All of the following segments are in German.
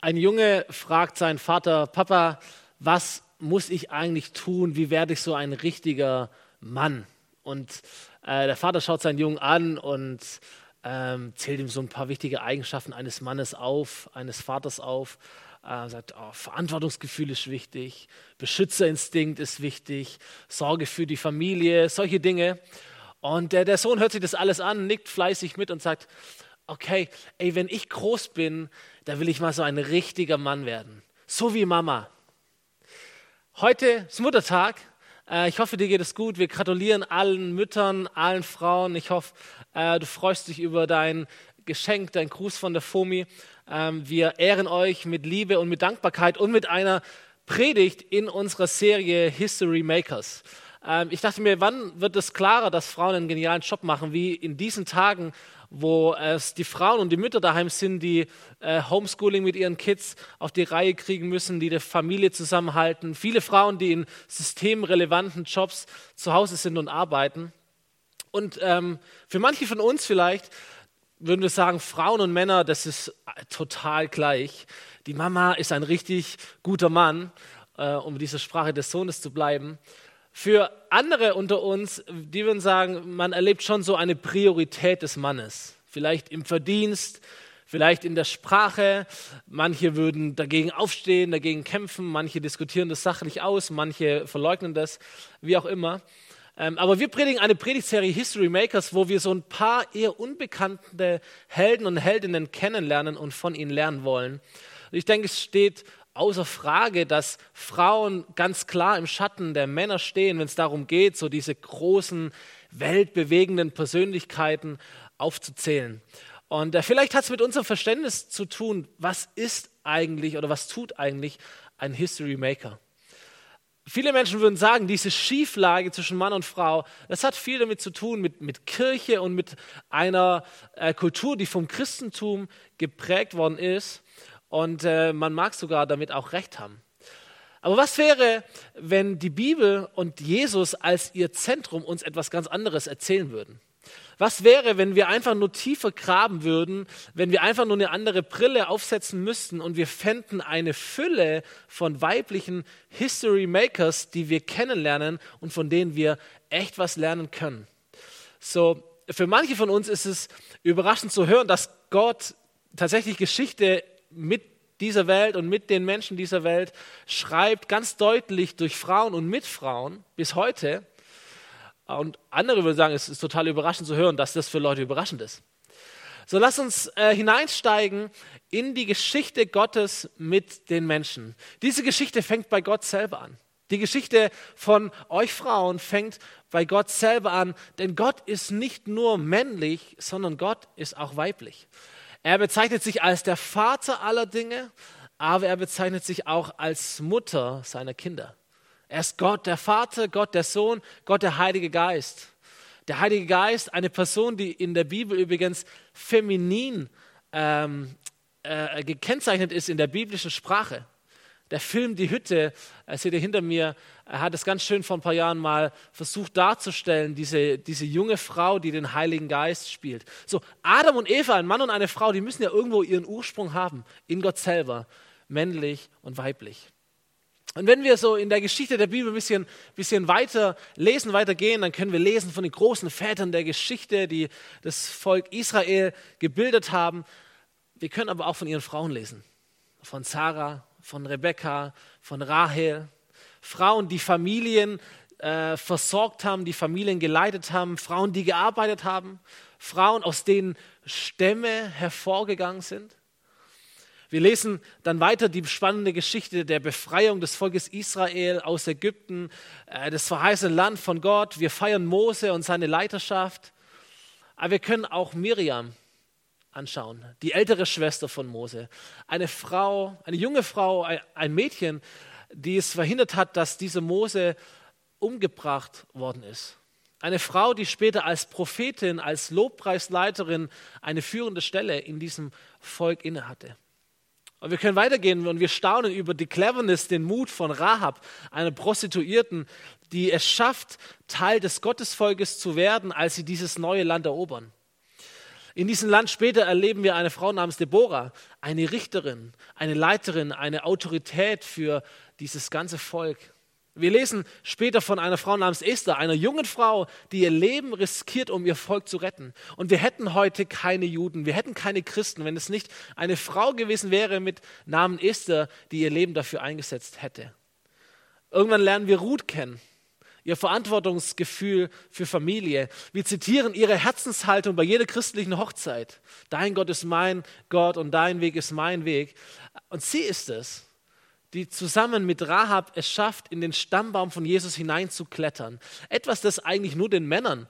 Ein Junge fragt seinen Vater, Papa, was muss ich eigentlich tun? Wie werde ich so ein richtiger Mann? Und äh, der Vater schaut seinen Jungen an und ähm, zählt ihm so ein paar wichtige Eigenschaften eines Mannes auf, eines Vaters auf. Äh, sagt, oh, Verantwortungsgefühl ist wichtig, Beschützerinstinkt ist wichtig, Sorge für die Familie, solche Dinge. Und der, der Sohn hört sich das alles an, nickt fleißig mit und sagt, okay, ey, wenn ich groß bin, da will ich mal so ein richtiger Mann werden. So wie Mama. Heute ist Muttertag. Äh, ich hoffe, dir geht es gut. Wir gratulieren allen Müttern, allen Frauen. Ich hoffe, äh, du freust dich über dein Geschenk, dein Gruß von der FOMI. Ähm, wir ehren euch mit Liebe und mit Dankbarkeit und mit einer Predigt in unserer Serie History Makers. Ähm, ich dachte mir, wann wird es klarer, dass Frauen einen genialen Job machen, wie in diesen Tagen, wo es die Frauen und die Mütter daheim sind, die äh, Homeschooling mit ihren Kids auf die Reihe kriegen müssen, die die Familie zusammenhalten. Viele Frauen, die in systemrelevanten Jobs zu Hause sind und arbeiten. Und ähm, für manche von uns vielleicht würden wir sagen, Frauen und Männer, das ist total gleich. Die Mama ist ein richtig guter Mann, äh, um diese Sprache des Sohnes zu bleiben. Für andere unter uns, die würden sagen, man erlebt schon so eine Priorität des Mannes. Vielleicht im Verdienst, vielleicht in der Sprache. Manche würden dagegen aufstehen, dagegen kämpfen, manche diskutieren das sachlich aus, manche verleugnen das, wie auch immer. Ähm, aber wir predigen eine Predigtserie History Makers, wo wir so ein paar eher unbekannte Helden und Heldinnen kennenlernen und von ihnen lernen wollen. Ich denke, es steht außer Frage, dass Frauen ganz klar im Schatten der Männer stehen, wenn es darum geht, so diese großen, weltbewegenden Persönlichkeiten aufzuzählen. Und äh, vielleicht hat es mit unserem Verständnis zu tun, was ist eigentlich oder was tut eigentlich ein History Maker? Viele Menschen würden sagen, diese Schieflage zwischen Mann und Frau, das hat viel damit zu tun, mit, mit Kirche und mit einer äh, Kultur, die vom Christentum geprägt worden ist. Und äh, man mag sogar damit auch recht haben. Aber was wäre, wenn die Bibel und Jesus als ihr Zentrum uns etwas ganz anderes erzählen würden? Was wäre, wenn wir einfach nur tiefer graben würden, wenn wir einfach nur eine andere Brille aufsetzen müssten und wir fänden eine Fülle von weiblichen History Makers, die wir kennenlernen und von denen wir echt was lernen können? So, für manche von uns ist es überraschend zu hören, dass Gott tatsächlich Geschichte mit dieser Welt und mit den Menschen dieser Welt schreibt ganz deutlich durch Frauen und mit Frauen bis heute. Und andere würden sagen, es ist total überraschend zu hören, dass das für Leute überraschend ist. So lass uns äh, hineinsteigen in die Geschichte Gottes mit den Menschen. Diese Geschichte fängt bei Gott selber an. Die Geschichte von euch Frauen fängt bei Gott selber an, denn Gott ist nicht nur männlich, sondern Gott ist auch weiblich. Er bezeichnet sich als der Vater aller Dinge, aber er bezeichnet sich auch als Mutter seiner Kinder. Er ist Gott der Vater, Gott der Sohn, Gott der Heilige Geist. Der Heilige Geist, eine Person, die in der Bibel übrigens feminin ähm, äh, gekennzeichnet ist in der biblischen Sprache. Der Film Die Hütte, äh, seht ihr hinter mir, er hat es ganz schön vor ein paar Jahren mal versucht darzustellen, diese, diese junge Frau, die den Heiligen Geist spielt. So, Adam und Eva, ein Mann und eine Frau, die müssen ja irgendwo ihren Ursprung haben, in Gott selber, männlich und weiblich. Und wenn wir so in der Geschichte der Bibel ein bisschen, bisschen weiter lesen, weitergehen, dann können wir lesen von den großen Vätern der Geschichte, die das Volk Israel gebildet haben. Wir können aber auch von ihren Frauen lesen. Von Sarah, von Rebekka, von Rahel. Frauen, die Familien äh, versorgt haben, die Familien geleitet haben, Frauen, die gearbeitet haben, Frauen, aus denen Stämme hervorgegangen sind. Wir lesen dann weiter die spannende Geschichte der Befreiung des Volkes Israel aus Ägypten, äh, das verheißene Land von Gott. Wir feiern Mose und seine Leiterschaft. Aber wir können auch Miriam anschauen, die ältere Schwester von Mose. Eine Frau, eine junge Frau, ein Mädchen, die es verhindert hat, dass dieser Mose umgebracht worden ist. Eine Frau, die später als Prophetin, als Lobpreisleiterin eine führende Stelle in diesem Volk innehatte. Und wir können weitergehen und wir staunen über die Cleverness, den Mut von Rahab, einer Prostituierten, die es schafft, Teil des Gottesvolkes zu werden, als sie dieses neue Land erobern. In diesem Land später erleben wir eine Frau namens Deborah, eine Richterin, eine Leiterin, eine Autorität für dieses ganze Volk. Wir lesen später von einer Frau namens Esther, einer jungen Frau, die ihr Leben riskiert, um ihr Volk zu retten. Und wir hätten heute keine Juden, wir hätten keine Christen, wenn es nicht eine Frau gewesen wäre mit Namen Esther, die ihr Leben dafür eingesetzt hätte. Irgendwann lernen wir Ruth kennen, ihr Verantwortungsgefühl für Familie. Wir zitieren ihre Herzenshaltung bei jeder christlichen Hochzeit. Dein Gott ist mein Gott und dein Weg ist mein Weg. Und sie ist es, die zusammen mit Rahab es schafft, in den Stammbaum von Jesus hineinzuklettern. Etwas, das eigentlich nur den Männern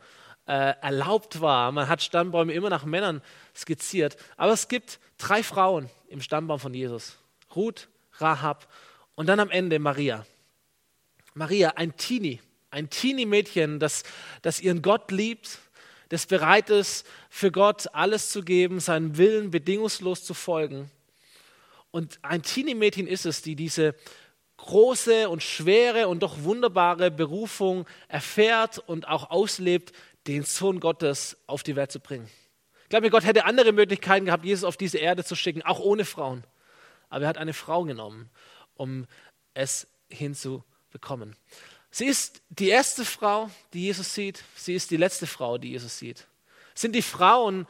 äh, erlaubt war. Man hat Stammbäume immer nach Männern skizziert. Aber es gibt drei Frauen im Stammbaum von Jesus. Ruth, Rahab und dann am Ende Maria. Maria, ein Teenie, ein Teenie-Mädchen, das, das ihren Gott liebt, das bereit ist, für Gott alles zu geben, seinen Willen bedingungslos zu folgen. Und ein Teenie-Mädchen ist es, die diese große und schwere und doch wunderbare Berufung erfährt und auch auslebt, den Sohn Gottes auf die Welt zu bringen. Ich glaube, Gott hätte andere Möglichkeiten gehabt, Jesus auf diese Erde zu schicken, auch ohne Frauen. Aber er hat eine Frau genommen, um es hinzubekommen. Sie ist die erste Frau, die Jesus sieht. Sie ist die letzte Frau, die Jesus sieht. Es sind die Frauen,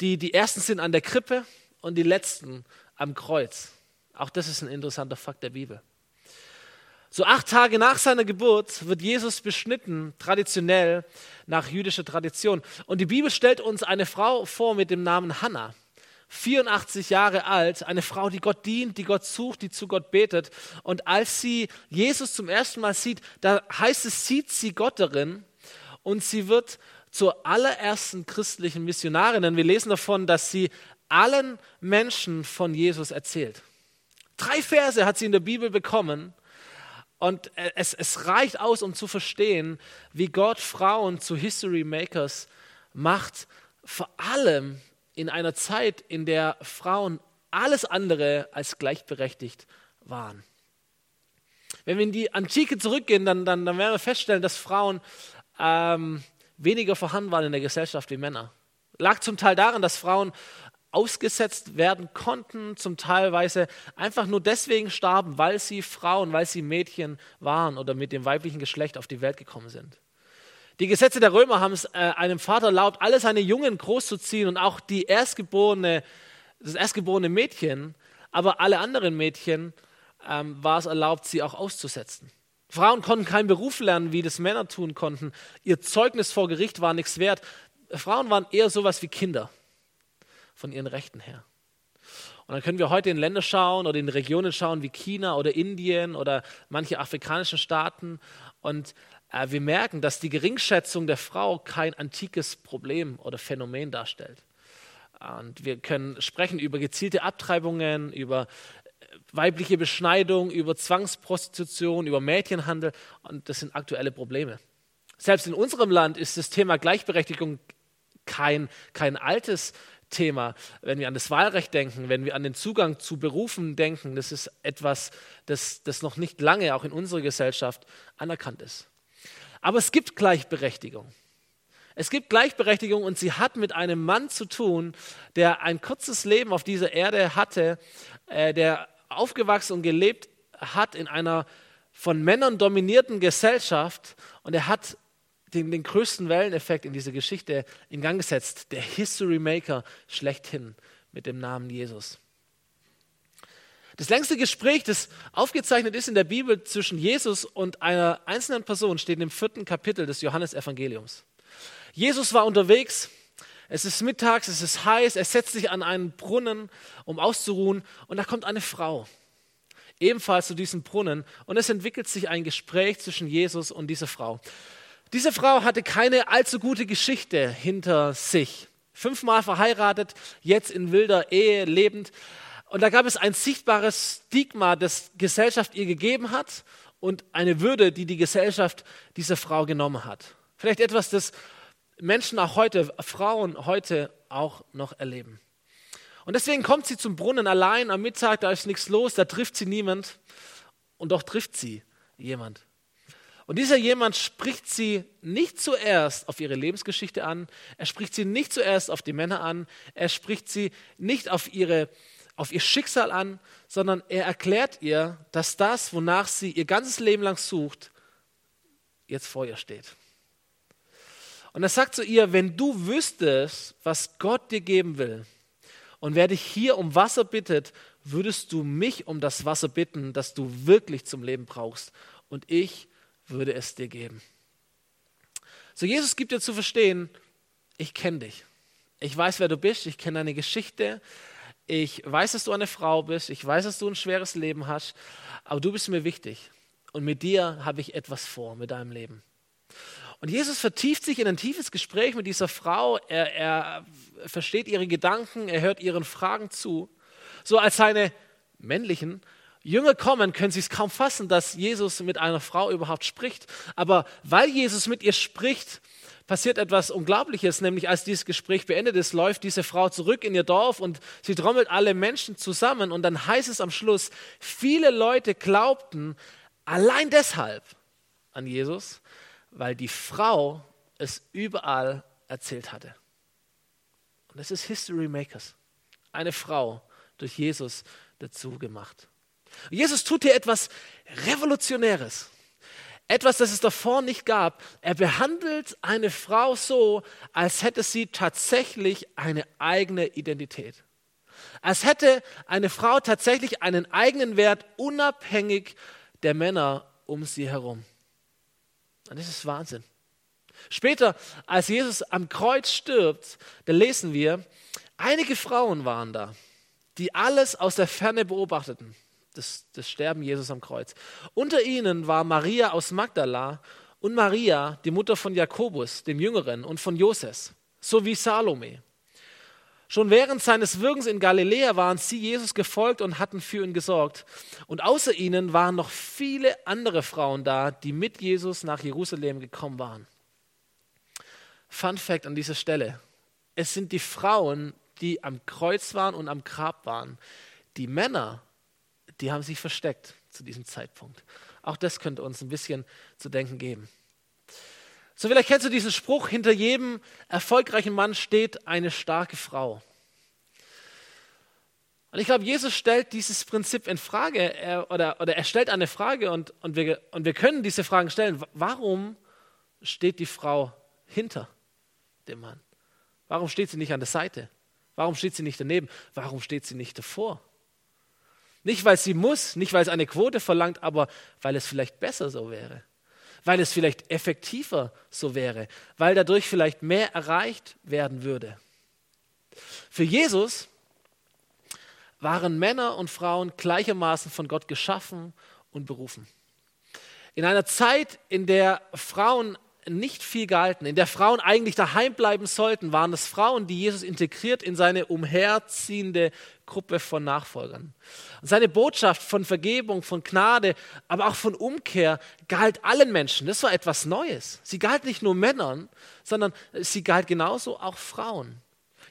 die die ersten sind an der Krippe und die letzten am Kreuz. Auch das ist ein interessanter Fakt der Bibel. So acht Tage nach seiner Geburt wird Jesus beschnitten, traditionell nach jüdischer Tradition. Und die Bibel stellt uns eine Frau vor mit dem Namen Hannah. 84 Jahre alt, eine Frau, die Gott dient, die Gott sucht, die zu Gott betet. Und als sie Jesus zum ersten Mal sieht, da heißt es, sieht sie Gott darin und sie wird zur allerersten christlichen Missionarin. Denn wir lesen davon, dass sie allen Menschen von Jesus erzählt. Drei Verse hat sie in der Bibel bekommen und es, es reicht aus, um zu verstehen, wie Gott Frauen zu History Makers macht, vor allem in einer Zeit, in der Frauen alles andere als gleichberechtigt waren. Wenn wir in die Antike zurückgehen, dann, dann, dann werden wir feststellen, dass Frauen ähm, weniger vorhanden waren in der Gesellschaft wie Männer. Lag zum Teil daran, dass Frauen ausgesetzt werden konnten, zum Teilweise einfach nur deswegen starben, weil sie Frauen, weil sie Mädchen waren oder mit dem weiblichen Geschlecht auf die Welt gekommen sind. Die Gesetze der Römer haben es äh, einem Vater erlaubt, alle seine Jungen großzuziehen und auch die erstgeborene, das erstgeborene Mädchen, aber alle anderen Mädchen ähm, war es erlaubt, sie auch auszusetzen. Frauen konnten keinen Beruf lernen, wie das Männer tun konnten. Ihr Zeugnis vor Gericht war nichts wert. Frauen waren eher sowas wie Kinder von ihren Rechten her. Und dann können wir heute in Länder schauen oder in Regionen schauen wie China oder Indien oder manche afrikanischen Staaten und wir merken, dass die Geringschätzung der Frau kein antikes Problem oder Phänomen darstellt. Und wir können sprechen über gezielte Abtreibungen, über äh, weibliche Beschneidung, über Zwangsprostitution, über Mädchenhandel und das sind aktuelle Probleme. Selbst in unserem Land ist das Thema Gleichberechtigung kein, kein altes Thema. Wenn wir an das Wahlrecht denken, wenn wir an den Zugang zu Berufen denken, das ist etwas, das, das noch nicht lange auch in unserer Gesellschaft anerkannt ist. Aber es gibt Gleichberechtigung. Es gibt Gleichberechtigung und sie hat mit einem Mann zu tun, der ein kurzes Leben auf dieser Erde hatte, äh, der aufgewachsen und gelebt hat in einer von Männern dominierten Gesellschaft und er hat den, den größten Welleneffekt in dieser Geschichte in Gang gesetzt. Der History Maker schlechthin mit dem Namen Jesus. Das längste Gespräch, das aufgezeichnet ist in der Bibel zwischen Jesus und einer einzelnen Person, steht im vierten Kapitel des Johannesevangeliums. Jesus war unterwegs, es ist mittags, es ist heiß, er setzt sich an einen Brunnen, um auszuruhen, und da kommt eine Frau, ebenfalls zu diesem Brunnen, und es entwickelt sich ein Gespräch zwischen Jesus und dieser Frau. Diese Frau hatte keine allzu gute Geschichte hinter sich. Fünfmal verheiratet, jetzt in wilder Ehe lebend. Und da gab es ein sichtbares Stigma, das Gesellschaft ihr gegeben hat und eine Würde, die die Gesellschaft dieser Frau genommen hat. Vielleicht etwas, das Menschen auch heute, Frauen heute auch noch erleben. Und deswegen kommt sie zum Brunnen allein am Mittag, da ist nichts los, da trifft sie niemand und doch trifft sie jemand. Und dieser jemand spricht sie nicht zuerst auf ihre Lebensgeschichte an, er spricht sie nicht zuerst auf die Männer an, er spricht sie nicht auf, ihre, auf ihr Schicksal an, sondern er erklärt ihr, dass das, wonach sie ihr ganzes Leben lang sucht, jetzt vor ihr steht. Und er sagt zu ihr, wenn du wüsstest, was Gott dir geben will, und wer dich hier um Wasser bittet, würdest du mich um das Wasser bitten, das du wirklich zum Leben brauchst. Und ich würde es dir geben. So, Jesus gibt dir zu verstehen, ich kenne dich. Ich weiß, wer du bist, ich kenne deine Geschichte. Ich weiß, dass du eine Frau bist, ich weiß, dass du ein schweres Leben hast, aber du bist mir wichtig. Und mit dir habe ich etwas vor, mit deinem Leben. Und Jesus vertieft sich in ein tiefes Gespräch mit dieser Frau. Er, er versteht ihre Gedanken, er hört ihren Fragen zu. So als seine männlichen Jünger kommen, können sie es kaum fassen, dass Jesus mit einer Frau überhaupt spricht. Aber weil Jesus mit ihr spricht, passiert etwas Unglaubliches, nämlich als dieses Gespräch beendet ist, läuft diese Frau zurück in ihr Dorf und sie trommelt alle Menschen zusammen und dann heißt es am Schluss, viele Leute glaubten allein deshalb an Jesus, weil die Frau es überall erzählt hatte. Und das ist History Makers. Eine Frau durch Jesus dazu gemacht. Jesus tut hier etwas Revolutionäres. Etwas, das es davor nicht gab. Er behandelt eine Frau so, als hätte sie tatsächlich eine eigene Identität. Als hätte eine Frau tatsächlich einen eigenen Wert, unabhängig der Männer um sie herum. Und das ist Wahnsinn. Später, als Jesus am Kreuz stirbt, da lesen wir, einige Frauen waren da, die alles aus der Ferne beobachteten das, das Sterben Jesus am Kreuz. Unter ihnen war Maria aus Magdala und Maria, die Mutter von Jakobus, dem Jüngeren, und von Joses, sowie Salome. Schon während seines Wirkens in Galiläa waren sie Jesus gefolgt und hatten für ihn gesorgt. Und außer ihnen waren noch viele andere Frauen da, die mit Jesus nach Jerusalem gekommen waren. Fun Fact an dieser Stelle. Es sind die Frauen, die am Kreuz waren und am Grab waren. Die Männer die haben sich versteckt zu diesem Zeitpunkt. Auch das könnte uns ein bisschen zu denken geben. So, vielleicht kennst du diesen Spruch, hinter jedem erfolgreichen Mann steht eine starke Frau. Und ich glaube, Jesus stellt dieses Prinzip in Frage er, oder, oder er stellt eine Frage und, und, wir, und wir können diese Fragen stellen. Warum steht die Frau hinter dem Mann? Warum steht sie nicht an der Seite? Warum steht sie nicht daneben? Warum steht sie nicht davor? Nicht, weil sie muss, nicht, weil es eine Quote verlangt, aber weil es vielleicht besser so wäre. Weil es vielleicht effektiver so wäre. Weil dadurch vielleicht mehr erreicht werden würde. Für Jesus waren Männer und Frauen gleichermaßen von Gott geschaffen und berufen. In einer Zeit, in der Frauen nicht viel gehalten, in der Frauen eigentlich daheim bleiben sollten, waren es Frauen, die Jesus integriert in seine umherziehende Gruppe von Nachfolgern. Seine Botschaft von Vergebung, von Gnade, aber auch von Umkehr galt allen Menschen. Das war etwas Neues. Sie galt nicht nur Männern, sondern sie galt genauso auch Frauen.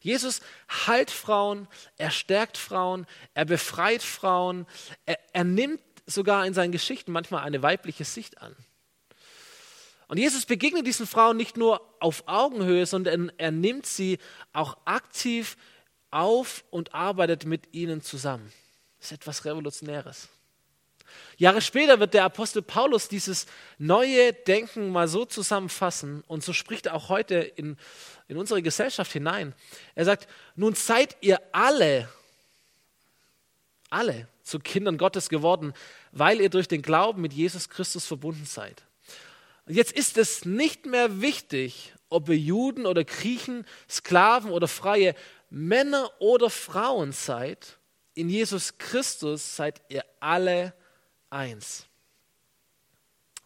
Jesus heilt Frauen, er stärkt Frauen, er befreit Frauen, er, er nimmt sogar in seinen Geschichten manchmal eine weibliche Sicht an. Und Jesus begegnet diesen Frauen nicht nur auf Augenhöhe, sondern er nimmt sie auch aktiv auf und arbeitet mit ihnen zusammen. Das ist etwas Revolutionäres. Jahre später wird der Apostel Paulus dieses neue Denken mal so zusammenfassen und so spricht er auch heute in, in unsere Gesellschaft hinein. Er sagt, nun seid ihr alle, alle zu Kindern Gottes geworden, weil ihr durch den Glauben mit Jesus Christus verbunden seid. Und jetzt ist es nicht mehr wichtig, ob ihr Juden oder Griechen, Sklaven oder Freie, Männer oder Frauen seid. In Jesus Christus seid ihr alle eins.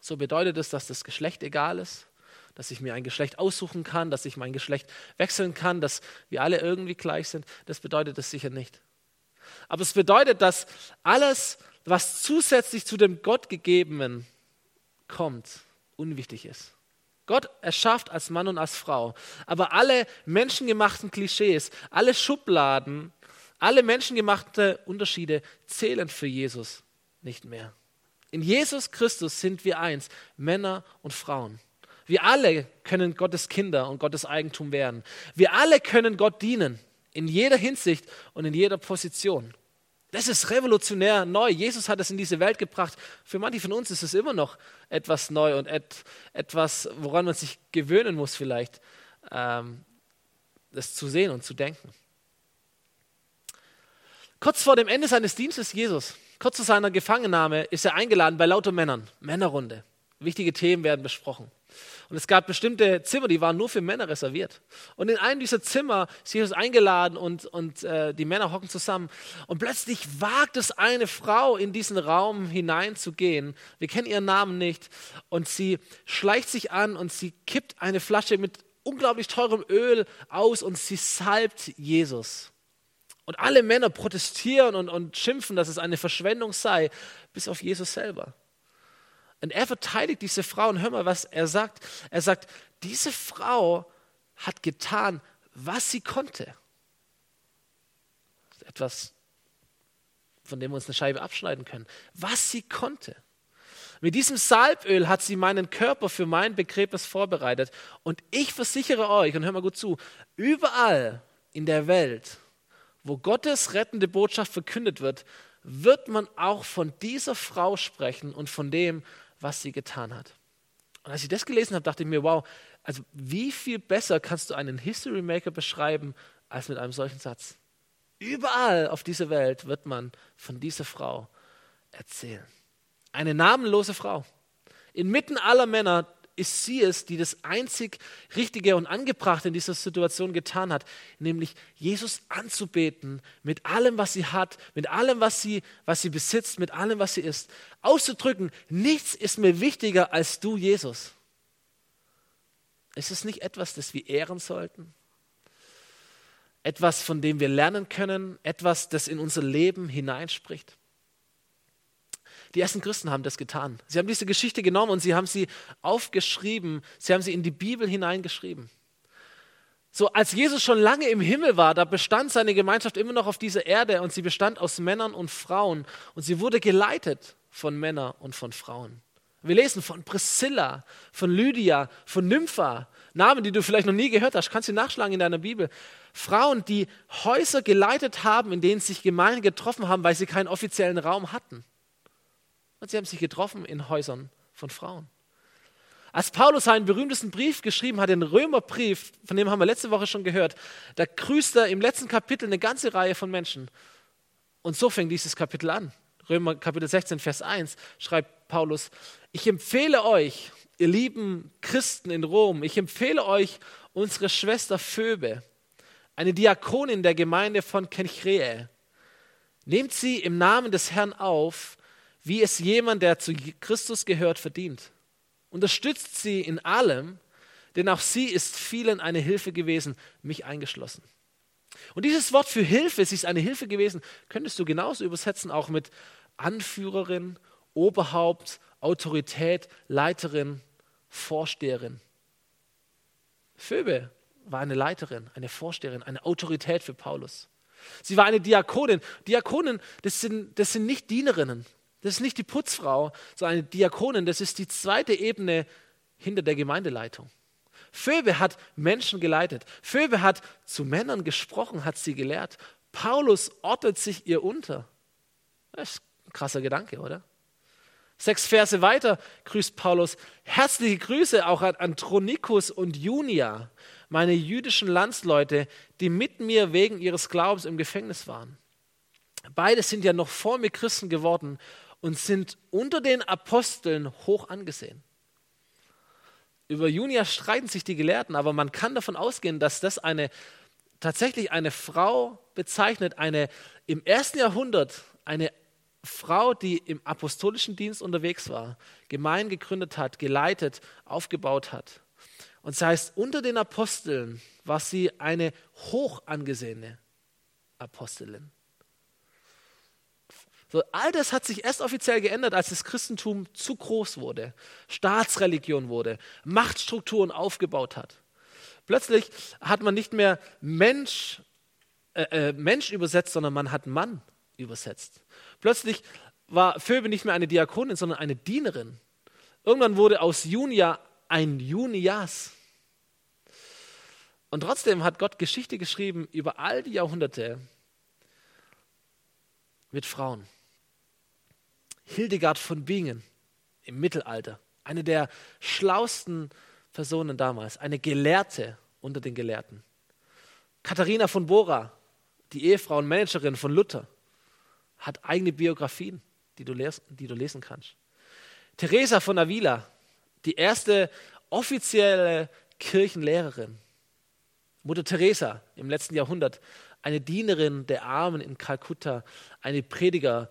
So bedeutet es, dass das Geschlecht egal ist, dass ich mir ein Geschlecht aussuchen kann, dass ich mein Geschlecht wechseln kann, dass wir alle irgendwie gleich sind. Das bedeutet es sicher nicht. Aber es bedeutet, dass alles, was zusätzlich zu dem Gottgegebenen kommt, unwichtig ist. Gott erschafft als Mann und als Frau. Aber alle menschengemachten Klischees, alle Schubladen, alle menschengemachten Unterschiede zählen für Jesus nicht mehr. In Jesus Christus sind wir eins, Männer und Frauen. Wir alle können Gottes Kinder und Gottes Eigentum werden. Wir alle können Gott dienen, in jeder Hinsicht und in jeder Position. Das ist revolutionär neu. Jesus hat es in diese Welt gebracht. Für manche von uns ist es immer noch etwas neu und et, etwas, woran man sich gewöhnen muss vielleicht, ähm, das zu sehen und zu denken. Kurz vor dem Ende seines Dienstes Jesus, kurz vor seiner Gefangennahme, ist er eingeladen bei lauter Männern, Männerrunde. Wichtige Themen werden besprochen. Und es gab bestimmte Zimmer, die waren nur für Männer reserviert. Und in einem dieser Zimmer ist Jesus eingeladen und, und äh, die Männer hocken zusammen. Und plötzlich wagt es eine Frau, in diesen Raum hineinzugehen. Wir kennen ihren Namen nicht. Und sie schleicht sich an und sie kippt eine Flasche mit unglaublich teurem Öl aus und sie salbt Jesus. Und alle Männer protestieren und, und schimpfen, dass es eine Verschwendung sei, bis auf Jesus selber. Und er verteidigt diese Frau und hör mal, was er sagt. Er sagt, diese Frau hat getan, was sie konnte. Etwas, von dem wir uns eine Scheibe abschneiden können. Was sie konnte. Mit diesem Salböl hat sie meinen Körper für mein Begräbnis vorbereitet. Und ich versichere euch, und hör mal gut zu, überall in der Welt, wo Gottes rettende Botschaft verkündet wird, wird man auch von dieser Frau sprechen und von dem, was sie getan hat. Und als ich das gelesen habe, dachte ich mir, wow, also wie viel besser kannst du einen History Maker beschreiben als mit einem solchen Satz? Überall auf dieser Welt wird man von dieser Frau erzählen. Eine namenlose Frau. Inmitten aller Männer ist sie es, die das einzig Richtige und Angebrachte in dieser Situation getan hat, nämlich Jesus anzubeten mit allem, was sie hat, mit allem, was sie, was sie besitzt, mit allem, was sie ist. Auszudrücken, nichts ist mir wichtiger als du, Jesus. Ist es nicht etwas, das wir ehren sollten? Etwas, von dem wir lernen können, etwas, das in unser Leben hineinspricht? Die ersten Christen haben das getan. Sie haben diese Geschichte genommen und sie haben sie aufgeschrieben. Sie haben sie in die Bibel hineingeschrieben. So, als Jesus schon lange im Himmel war, da bestand seine Gemeinschaft immer noch auf dieser Erde und sie bestand aus Männern und Frauen und sie wurde geleitet von Männern und von Frauen. Wir lesen von Priscilla, von Lydia, von Nympha, Namen, die du vielleicht noch nie gehört hast, kannst du nachschlagen in deiner Bibel. Frauen, die Häuser geleitet haben, in denen sich Gemeinden getroffen haben, weil sie keinen offiziellen Raum hatten. Und sie haben sich getroffen in Häusern von Frauen. Als Paulus seinen berühmtesten Brief geschrieben hat, den Römerbrief, von dem haben wir letzte Woche schon gehört, da grüßt er im letzten Kapitel eine ganze Reihe von Menschen. Und so fängt dieses Kapitel an. Römer Kapitel 16, Vers 1 schreibt Paulus, ich empfehle euch, ihr lieben Christen in Rom, ich empfehle euch unsere Schwester Phoebe, eine Diakonin der Gemeinde von Kenchreä. Nehmt sie im Namen des Herrn auf, wie es jemand, der zu Christus gehört, verdient. Unterstützt sie in allem, denn auch sie ist vielen eine Hilfe gewesen, mich eingeschlossen. Und dieses Wort für Hilfe, sie ist eine Hilfe gewesen, könntest du genauso übersetzen, auch mit Anführerin, Oberhaupt, Autorität, Leiterin, Vorsteherin. Phoebe war eine Leiterin, eine Vorsteherin, eine Autorität für Paulus. Sie war eine Diakonin. Diakonen, das sind, das sind nicht Dienerinnen. Das ist nicht die Putzfrau, sondern eine Diakonin. Das ist die zweite Ebene hinter der Gemeindeleitung. Phoebe hat Menschen geleitet. Phoebe hat zu Männern gesprochen, hat sie gelehrt. Paulus ordnet sich ihr unter. Das ist ein krasser Gedanke, oder? Sechs Verse weiter grüßt Paulus. Herzliche Grüße auch an Andronikus und Junia, meine jüdischen Landsleute, die mit mir wegen ihres Glaubens im Gefängnis waren. Beide sind ja noch vor mir Christen geworden und sind unter den Aposteln hoch angesehen. Über Junia streiten sich die Gelehrten, aber man kann davon ausgehen, dass das eine tatsächlich eine Frau bezeichnet, eine im ersten Jahrhundert eine Frau, die im apostolischen Dienst unterwegs war, Gemein gegründet hat, geleitet, aufgebaut hat. Und das heißt, unter den Aposteln war sie eine hoch angesehene Apostelin. So, all das hat sich erst offiziell geändert, als das Christentum zu groß wurde, Staatsreligion wurde, Machtstrukturen aufgebaut hat. Plötzlich hat man nicht mehr Mensch, äh, äh, Mensch übersetzt, sondern man hat Mann übersetzt. Plötzlich war Phoebe nicht mehr eine Diakonin, sondern eine Dienerin. Irgendwann wurde aus Junia ein Junias. Und trotzdem hat Gott Geschichte geschrieben über all die Jahrhunderte mit Frauen. Hildegard von Bingen im Mittelalter, eine der schlausten Personen damals, eine Gelehrte unter den Gelehrten. Katharina von Bora, die Ehefrau und Managerin von Luther, hat eigene Biografien, die du, les die du lesen kannst. Teresa von Avila, die erste offizielle Kirchenlehrerin. Mutter Teresa im letzten Jahrhundert, eine Dienerin der Armen in Kalkutta, eine Prediger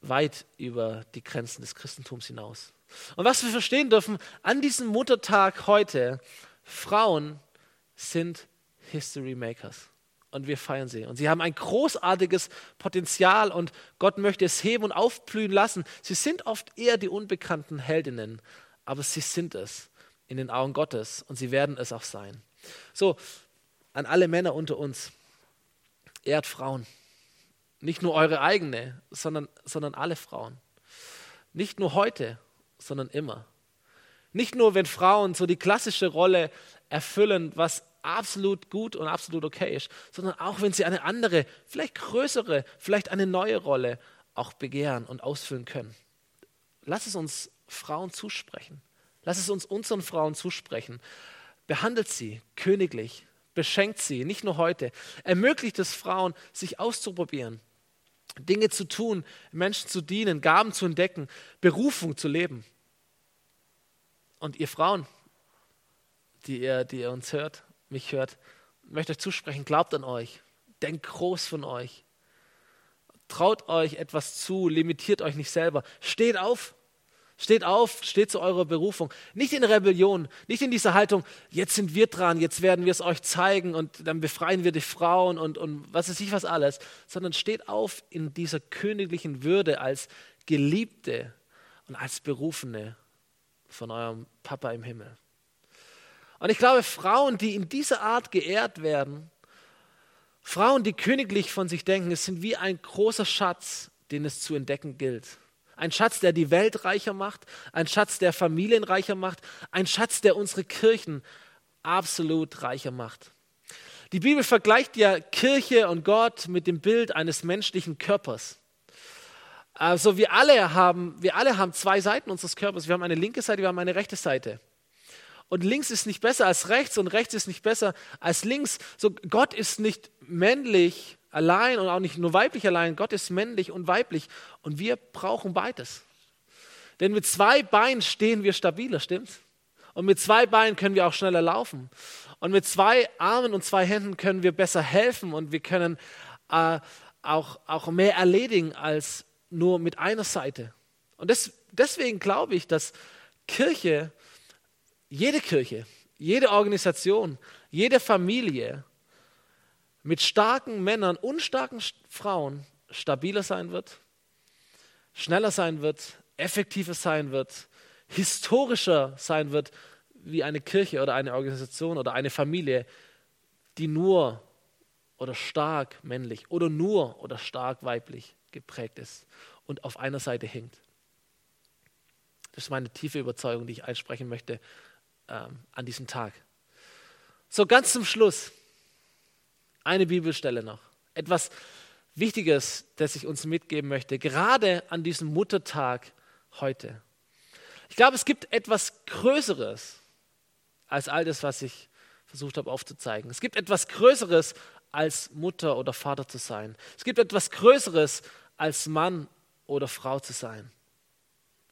weit über die Grenzen des Christentums hinaus. Und was wir verstehen dürfen an diesem Muttertag heute, Frauen sind History Makers. Und wir feiern sie. Und sie haben ein großartiges Potenzial und Gott möchte es heben und aufblühen lassen. Sie sind oft eher die unbekannten Heldinnen, aber sie sind es in den Augen Gottes und sie werden es auch sein. So, an alle Männer unter uns, ehrt Frauen. Nicht nur eure eigene, sondern, sondern alle Frauen. Nicht nur heute, sondern immer. Nicht nur, wenn Frauen so die klassische Rolle erfüllen, was absolut gut und absolut okay ist, sondern auch, wenn sie eine andere, vielleicht größere, vielleicht eine neue Rolle auch begehren und ausfüllen können. Lass es uns Frauen zusprechen. Lass es uns unseren Frauen zusprechen. Behandelt sie königlich, beschenkt sie, nicht nur heute. Ermöglicht es Frauen, sich auszuprobieren, Dinge zu tun, Menschen zu dienen, Gaben zu entdecken, Berufung zu leben. Und ihr Frauen, die ihr, die ihr uns hört, mich hört, möchte euch zusprechen, glaubt an euch, denkt groß von euch, traut euch etwas zu, limitiert euch nicht selber, steht auf, Steht auf, steht zu eurer Berufung. Nicht in Rebellion, nicht in dieser Haltung, jetzt sind wir dran, jetzt werden wir es euch zeigen und dann befreien wir die Frauen und, und was weiß ich was alles, sondern steht auf in dieser königlichen Würde als Geliebte und als Berufene von eurem Papa im Himmel. Und ich glaube, Frauen, die in dieser Art geehrt werden, Frauen, die königlich von sich denken, es sind wie ein großer Schatz, den es zu entdecken gilt. Ein Schatz, der die Welt reicher macht, ein Schatz, der Familien reicher macht, ein Schatz, der unsere Kirchen absolut reicher macht. Die Bibel vergleicht ja Kirche und Gott mit dem Bild eines menschlichen Körpers. Also wir alle haben, wir alle haben zwei Seiten unseres Körpers. Wir haben eine linke Seite, wir haben eine rechte Seite. Und links ist nicht besser als rechts und rechts ist nicht besser als links. So Gott ist nicht männlich allein und auch nicht nur weiblich allein. Gott ist männlich und weiblich und wir brauchen beides. Denn mit zwei Beinen stehen wir stabiler, stimmt's? Und mit zwei Beinen können wir auch schneller laufen. Und mit zwei Armen und zwei Händen können wir besser helfen und wir können äh, auch, auch mehr erledigen als nur mit einer Seite. Und das, deswegen glaube ich, dass Kirche, jede Kirche, jede Organisation, jede Familie mit starken Männern und starken Frauen stabiler sein wird, schneller sein wird, effektiver sein wird, historischer sein wird wie eine Kirche oder eine Organisation oder eine Familie, die nur oder stark männlich oder nur oder stark weiblich geprägt ist und auf einer Seite hängt. Das ist meine tiefe Überzeugung, die ich einsprechen möchte ähm, an diesem Tag. So ganz zum Schluss eine Bibelstelle noch. Etwas Wichtiges, das ich uns mitgeben möchte, gerade an diesem Muttertag heute. Ich glaube, es gibt etwas Größeres als all das, was ich versucht habe aufzuzeigen. Es gibt etwas Größeres als Mutter oder Vater zu sein. Es gibt etwas Größeres als Mann oder Frau zu sein.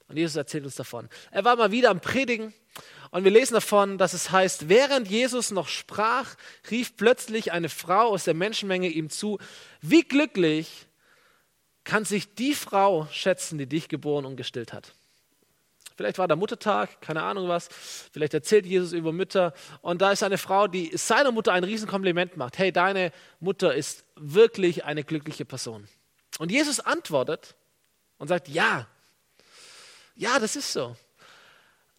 Und Jesus erzählt uns davon. Er war mal wieder am Predigen und wir lesen davon, dass es heißt, während Jesus noch sprach, rief plötzlich eine Frau aus der Menschenmenge ihm zu, wie glücklich kann sich die Frau schätzen, die dich geboren und gestillt hat. Vielleicht war der Muttertag, keine Ahnung was. Vielleicht erzählt Jesus über Mütter. Und da ist eine Frau, die seiner Mutter ein Riesenkompliment macht. Hey, deine Mutter ist wirklich eine glückliche Person. Und Jesus antwortet und sagt, ja, ja, das ist so.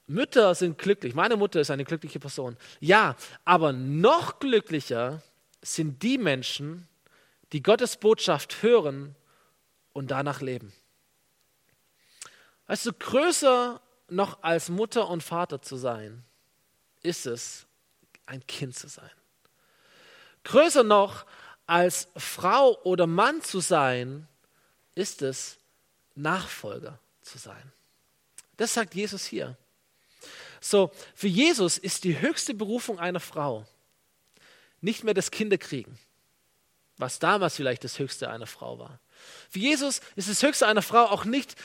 Mütter sind glücklich. Meine Mutter ist eine glückliche Person. Ja, aber noch glücklicher sind die Menschen, die Gottes Botschaft hören und danach leben. Weißt du, größer noch als Mutter und Vater zu sein, ist es, ein Kind zu sein. Größer noch als Frau oder Mann zu sein, ist es, Nachfolger zu sein. Das sagt Jesus hier. So, für Jesus ist die höchste Berufung einer Frau nicht mehr das Kinderkriegen, was damals vielleicht das Höchste einer Frau war. Für Jesus ist das Höchste einer Frau auch nicht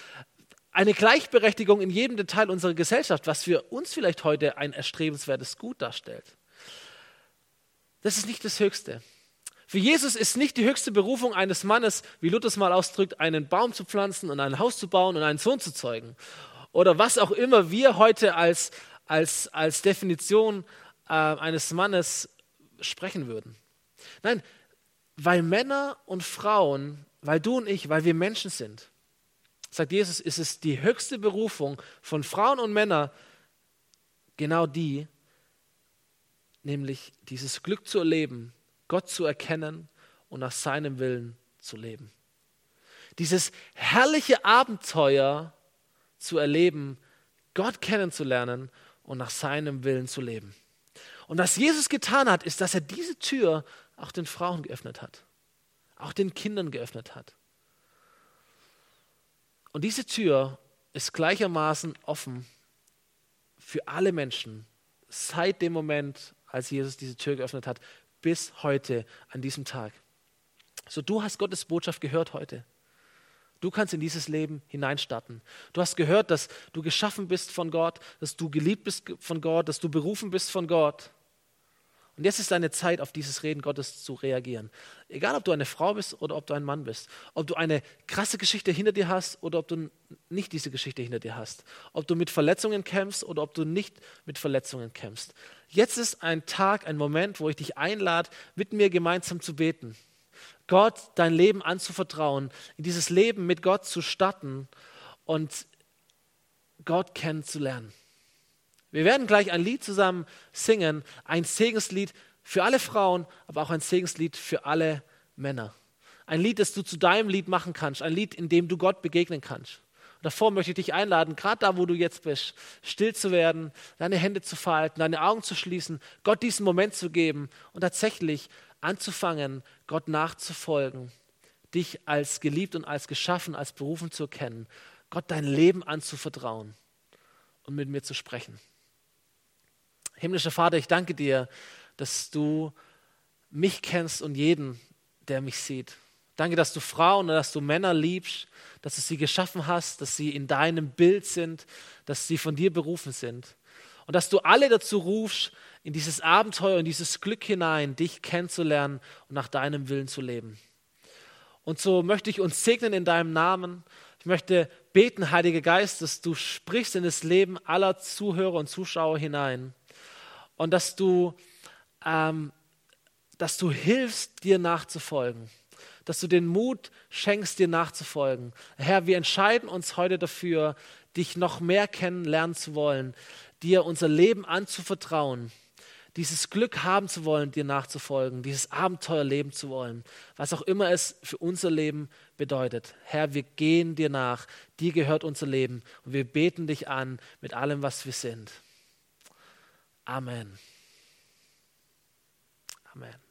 eine Gleichberechtigung in jedem Detail unserer Gesellschaft, was für uns vielleicht heute ein erstrebenswertes Gut darstellt. Das ist nicht das Höchste. Für Jesus ist nicht die höchste Berufung eines Mannes, wie Luther es mal ausdrückt, einen Baum zu pflanzen und ein Haus zu bauen und einen Sohn zu zeugen. Oder was auch immer wir heute als, als, als Definition äh, eines Mannes sprechen würden. Nein, weil Männer und Frauen, weil du und ich, weil wir Menschen sind, sagt Jesus, ist es die höchste Berufung von Frauen und Männern, genau die, nämlich dieses Glück zu erleben, Gott zu erkennen und nach seinem Willen zu leben. Dieses herrliche Abenteuer zu erleben, Gott kennenzulernen und nach seinem Willen zu leben. Und was Jesus getan hat, ist, dass er diese Tür auch den Frauen geöffnet hat, auch den Kindern geöffnet hat. Und diese Tür ist gleichermaßen offen für alle Menschen seit dem Moment, als Jesus diese Tür geöffnet hat, bis heute an diesem Tag. So, du hast Gottes Botschaft gehört heute. Du kannst in dieses Leben hineinstarten. Du hast gehört, dass du geschaffen bist von Gott, dass du geliebt bist von Gott, dass du berufen bist von Gott. Und jetzt ist deine Zeit, auf dieses Reden Gottes zu reagieren. Egal, ob du eine Frau bist oder ob du ein Mann bist. Ob du eine krasse Geschichte hinter dir hast oder ob du nicht diese Geschichte hinter dir hast. Ob du mit Verletzungen kämpfst oder ob du nicht mit Verletzungen kämpfst. Jetzt ist ein Tag, ein Moment, wo ich dich einlade, mit mir gemeinsam zu beten. Gott dein Leben anzuvertrauen, in dieses Leben mit Gott zu starten und Gott kennenzulernen. Wir werden gleich ein Lied zusammen singen, ein Segenslied für alle Frauen, aber auch ein Segenslied für alle Männer. Ein Lied, das du zu deinem Lied machen kannst, ein Lied, in dem du Gott begegnen kannst. Und davor möchte ich dich einladen, gerade da, wo du jetzt bist, still zu werden, deine Hände zu falten, deine Augen zu schließen, Gott diesen Moment zu geben und tatsächlich anzufangen, Gott nachzufolgen, dich als geliebt und als geschaffen, als berufen zu erkennen, Gott dein Leben anzuvertrauen und mit mir zu sprechen. Himmlischer Vater, ich danke dir, dass du mich kennst und jeden, der mich sieht. Danke, dass du Frauen und dass du Männer liebst, dass du sie geschaffen hast, dass sie in deinem Bild sind, dass sie von dir berufen sind. Und dass du alle dazu rufst, in dieses Abenteuer, in dieses Glück hinein, dich kennenzulernen und nach deinem Willen zu leben. Und so möchte ich uns segnen in deinem Namen. Ich möchte beten, Heiliger Geist, dass du sprichst in das Leben aller Zuhörer und Zuschauer hinein und dass du, ähm, dass du hilfst, dir nachzufolgen, dass du den Mut schenkst, dir nachzufolgen. Herr, wir entscheiden uns heute dafür, dich noch mehr kennenlernen zu wollen, dir unser Leben anzuvertrauen, dieses Glück haben zu wollen, dir nachzufolgen, dieses Abenteuer leben zu wollen, was auch immer es für unser Leben bedeutet. Herr, wir gehen dir nach, dir gehört unser Leben und wir beten dich an mit allem, was wir sind. Amen. Amen.